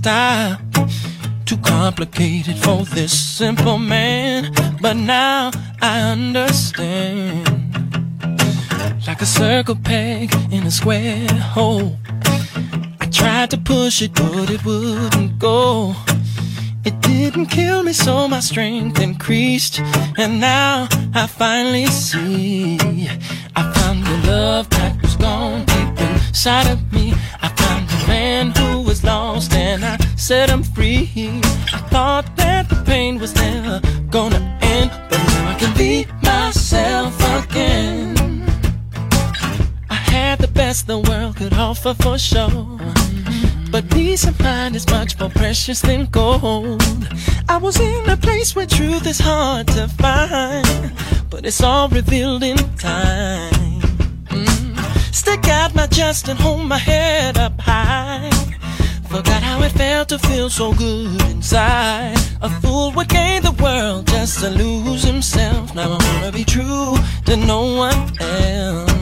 Style. Too complicated for this simple man, but now I understand. Like a circle peg in a square hole. I tried to push it, but it wouldn't go. It didn't kill me, so my strength increased. And now I finally see. I found the love that was gone deep inside of me. Man who was lost and I set him free. I thought that the pain was never gonna end, but now I can be myself again. I had the best the world could offer for sure. But peace of mind is much more precious than gold. I was in a place where truth is hard to find, but it's all revealed in Chest and hold my head up high. Forgot how it felt to feel so good inside. A fool would gain the world just to lose himself. Now I wanna be true to no one else.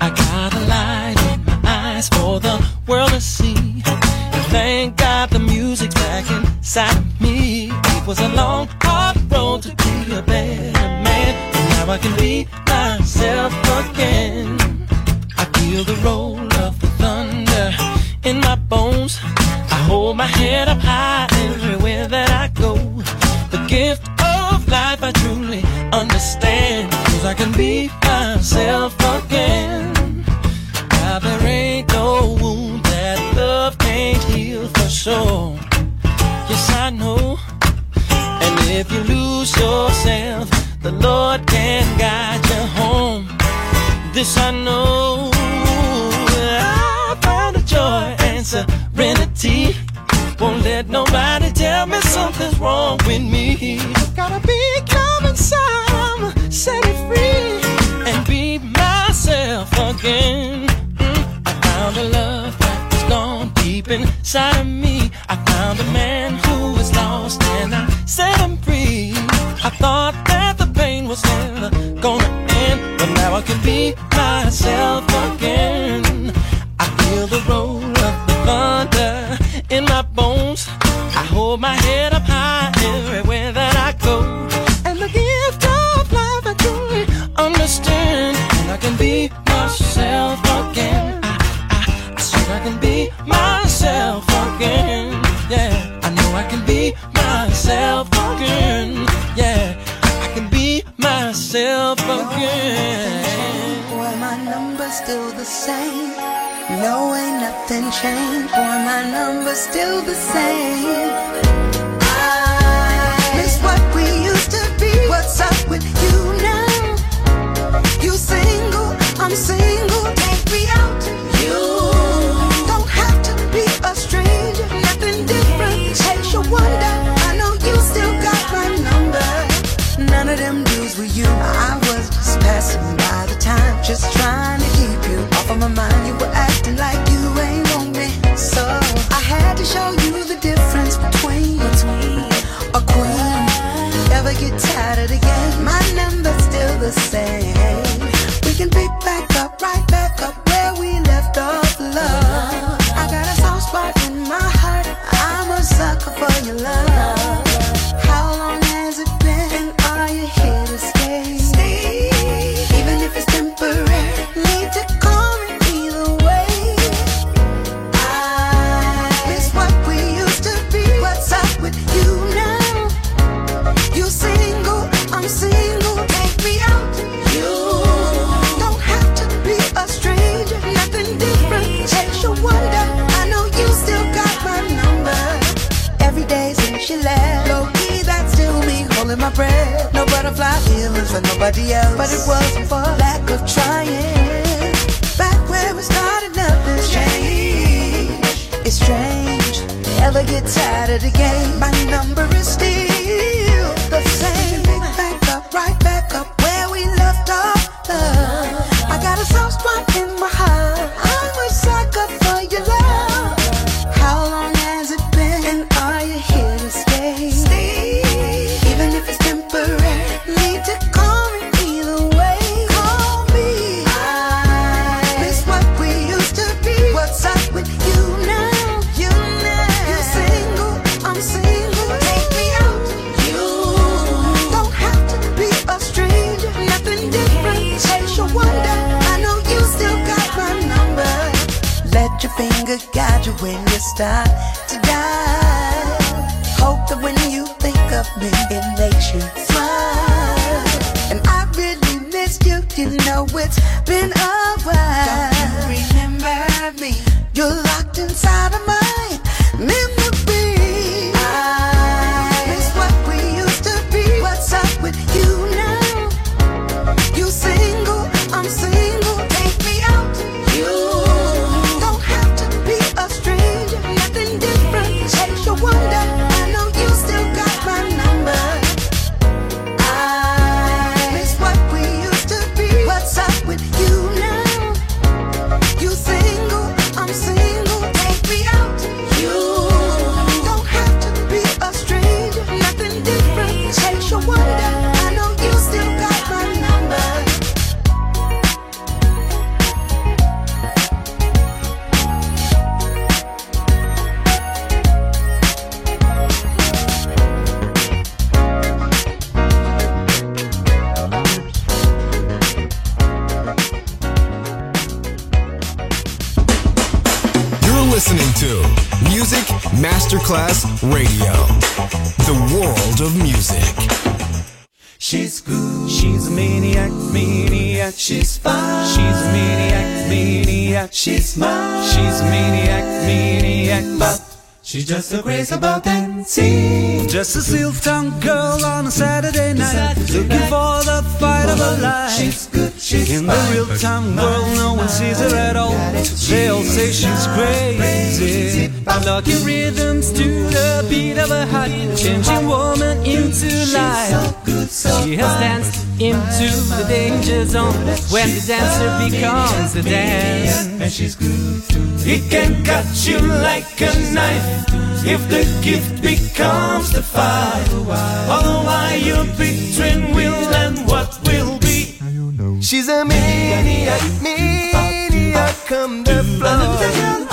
I got a light in my eyes for the world to see. Thank God the music's back inside of me. It was a long, hard road to be a better man. But now I can be myself again. Hold my head up high everywhere that I go. The gift of life I truly understand. Cause I can be myself again. Now there ain't no wound that love can't heal for sure. Yes, I know. And if you lose yourself, the Lord can guide you home. This I know I found a joy and serenity. Let nobody tell me something's wrong with me. Gotta be calm inside, set it free, and be myself again. Mm, I found a love that was gone deep inside of me. I found a man who was lost, and I set him free. I thought that the pain was never gonna end, but now I can be myself again still the same. No, ain't nothing changed. Boy, my number's still the same. I miss what we used to be. What's up with you now? You single, I'm single. Take me out. When start to die. Hope that when you think of me, it makes you smile. And I really miss you. You know it's been a while. Don't you remember me? You're locked inside of my She's smart. She's maniac, maniac. But she's just so crazy about dancing. Just a silk-tongued girl on a Saturday night, looking for the fight of her oh, life. She's good. She's In the real-time world, no one sees her at all. They all say she's crazy. Unlocking rhythms to the beat of her heart, changing woman into life. She has danced into the danger zone when the dancer becomes the dance. And she's good. It can cut you like a knife if the gift becomes the fight. Why you're picturing will and what will be. She's a maniac, maniac, come the floor.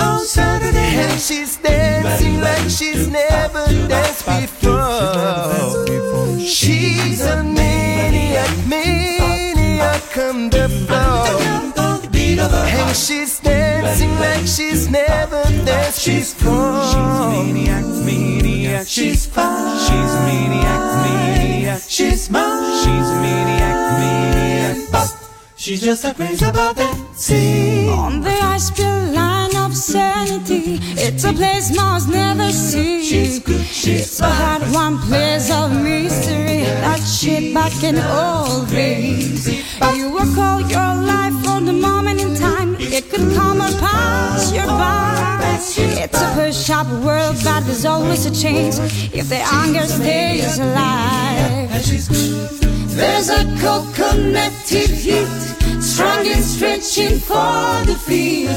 on And she's dancing like she's never danced before. She's a maniac, maniac, come the floor. And she's dancing like she's never danced she's before. She's maniac, maniac, she's fine. She's a maniac, maniac, she's mine. She's a maniac, maniac, but She's just so crazy about dancing. On the ice built line of sanity, it's a place Mars never sees. She's good, she's It's a hot one place of mystery that shit back in old days. You work all your It's a push up world, but there's always a chance if the anger stays alive. There's a coconutted heat, strong and stretching for the feet.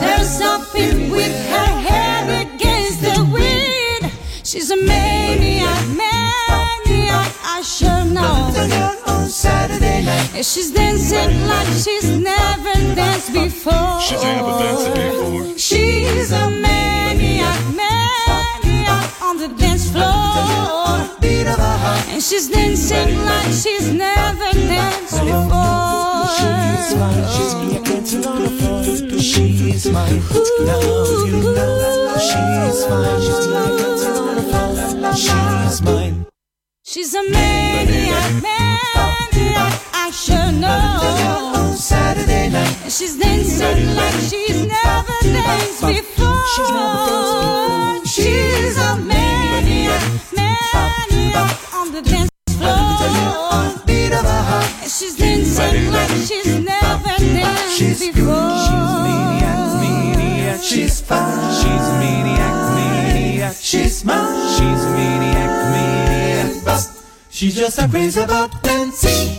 There's something with her hair against the wind. She's a maniac, maniac, I sure know. On Saturday night. And she's dancing like she's never danced before. She's never danced before. She's a maniac, maniac on the dance floor. Beat of a heart. And she's dancing like she's never danced before. She's mine. She's dancing on the floor. She's mine. Now you know she's mine. She's dancing on the floor. She's mine. She's a maniac, maniac, I should know. Saturday night. And she's dancing like she's never danced before. She's a maniac, maniac, on the dance floor. Beat of her heart. And she's dancing like she's never danced before. She's maniac, maniac, she's fine. She's maniac, maniac, she's mine. She's maniac. She's just a crazy about dancing.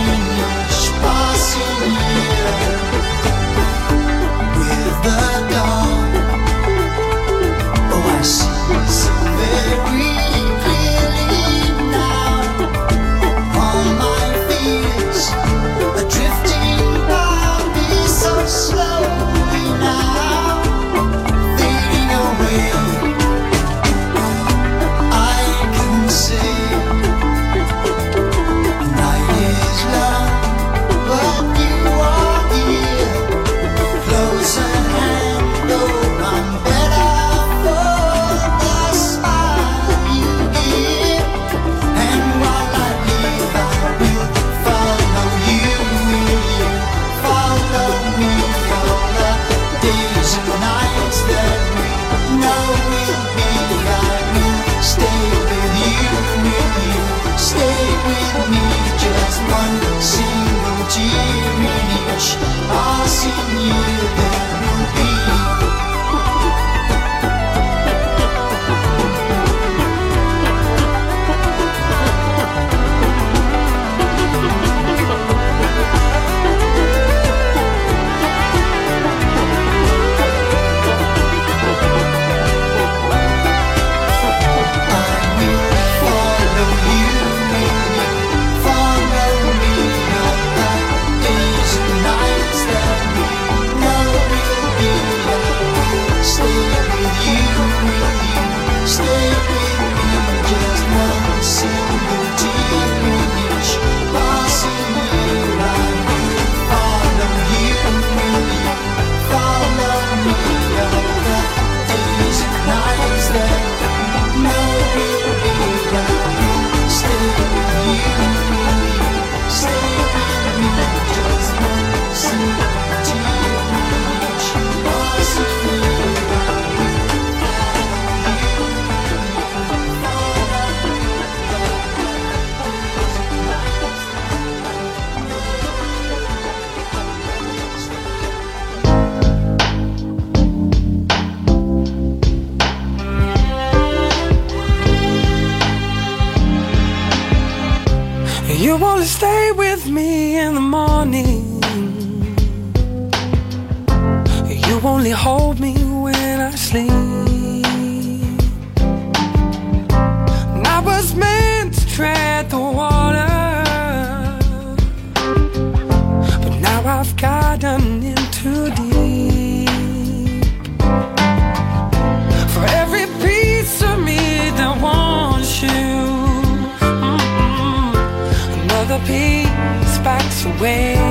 away.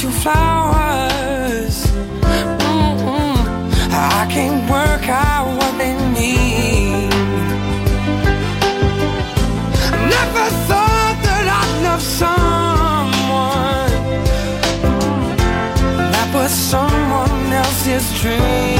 bought you flowers. Mm -mm. I can't work out what they need. Never thought that I'd love someone that was someone else's dream.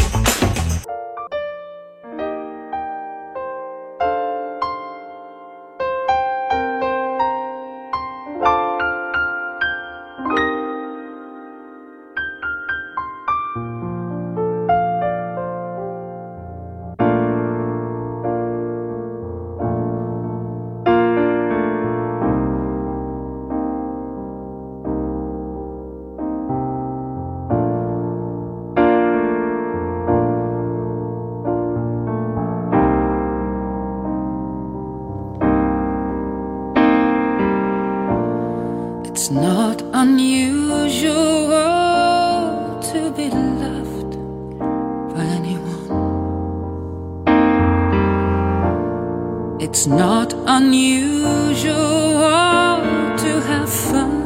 not unusual to have fun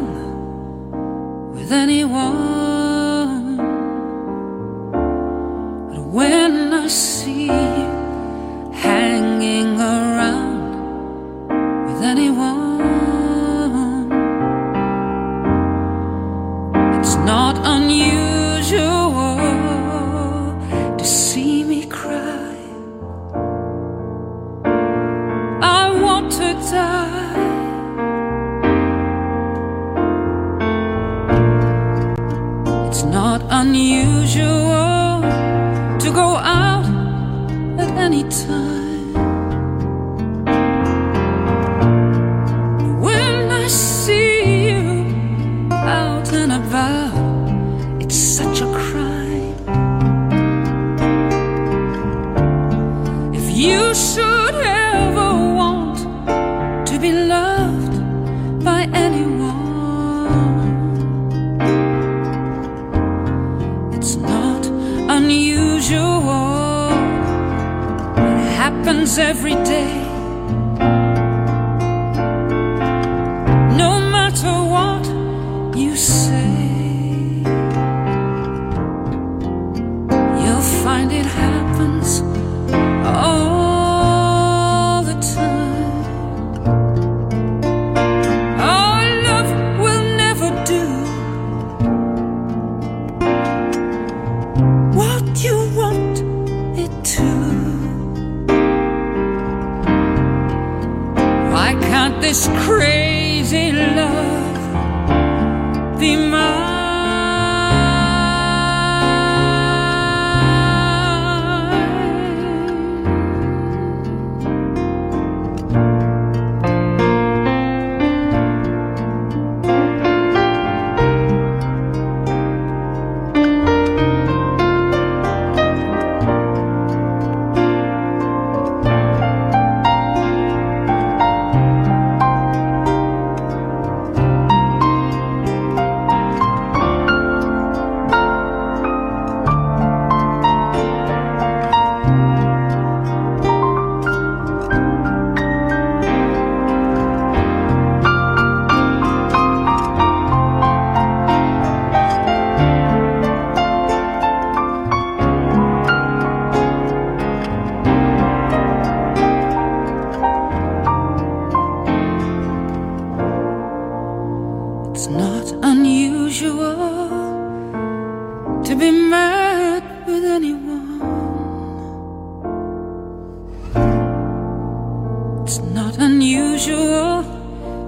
with anyone. But when I see No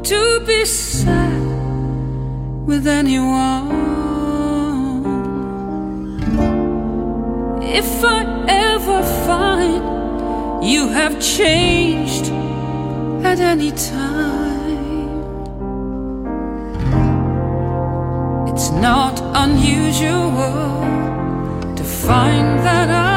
to be sad with anyone. If I ever find you have changed at any time. It's not unusual to find that I'm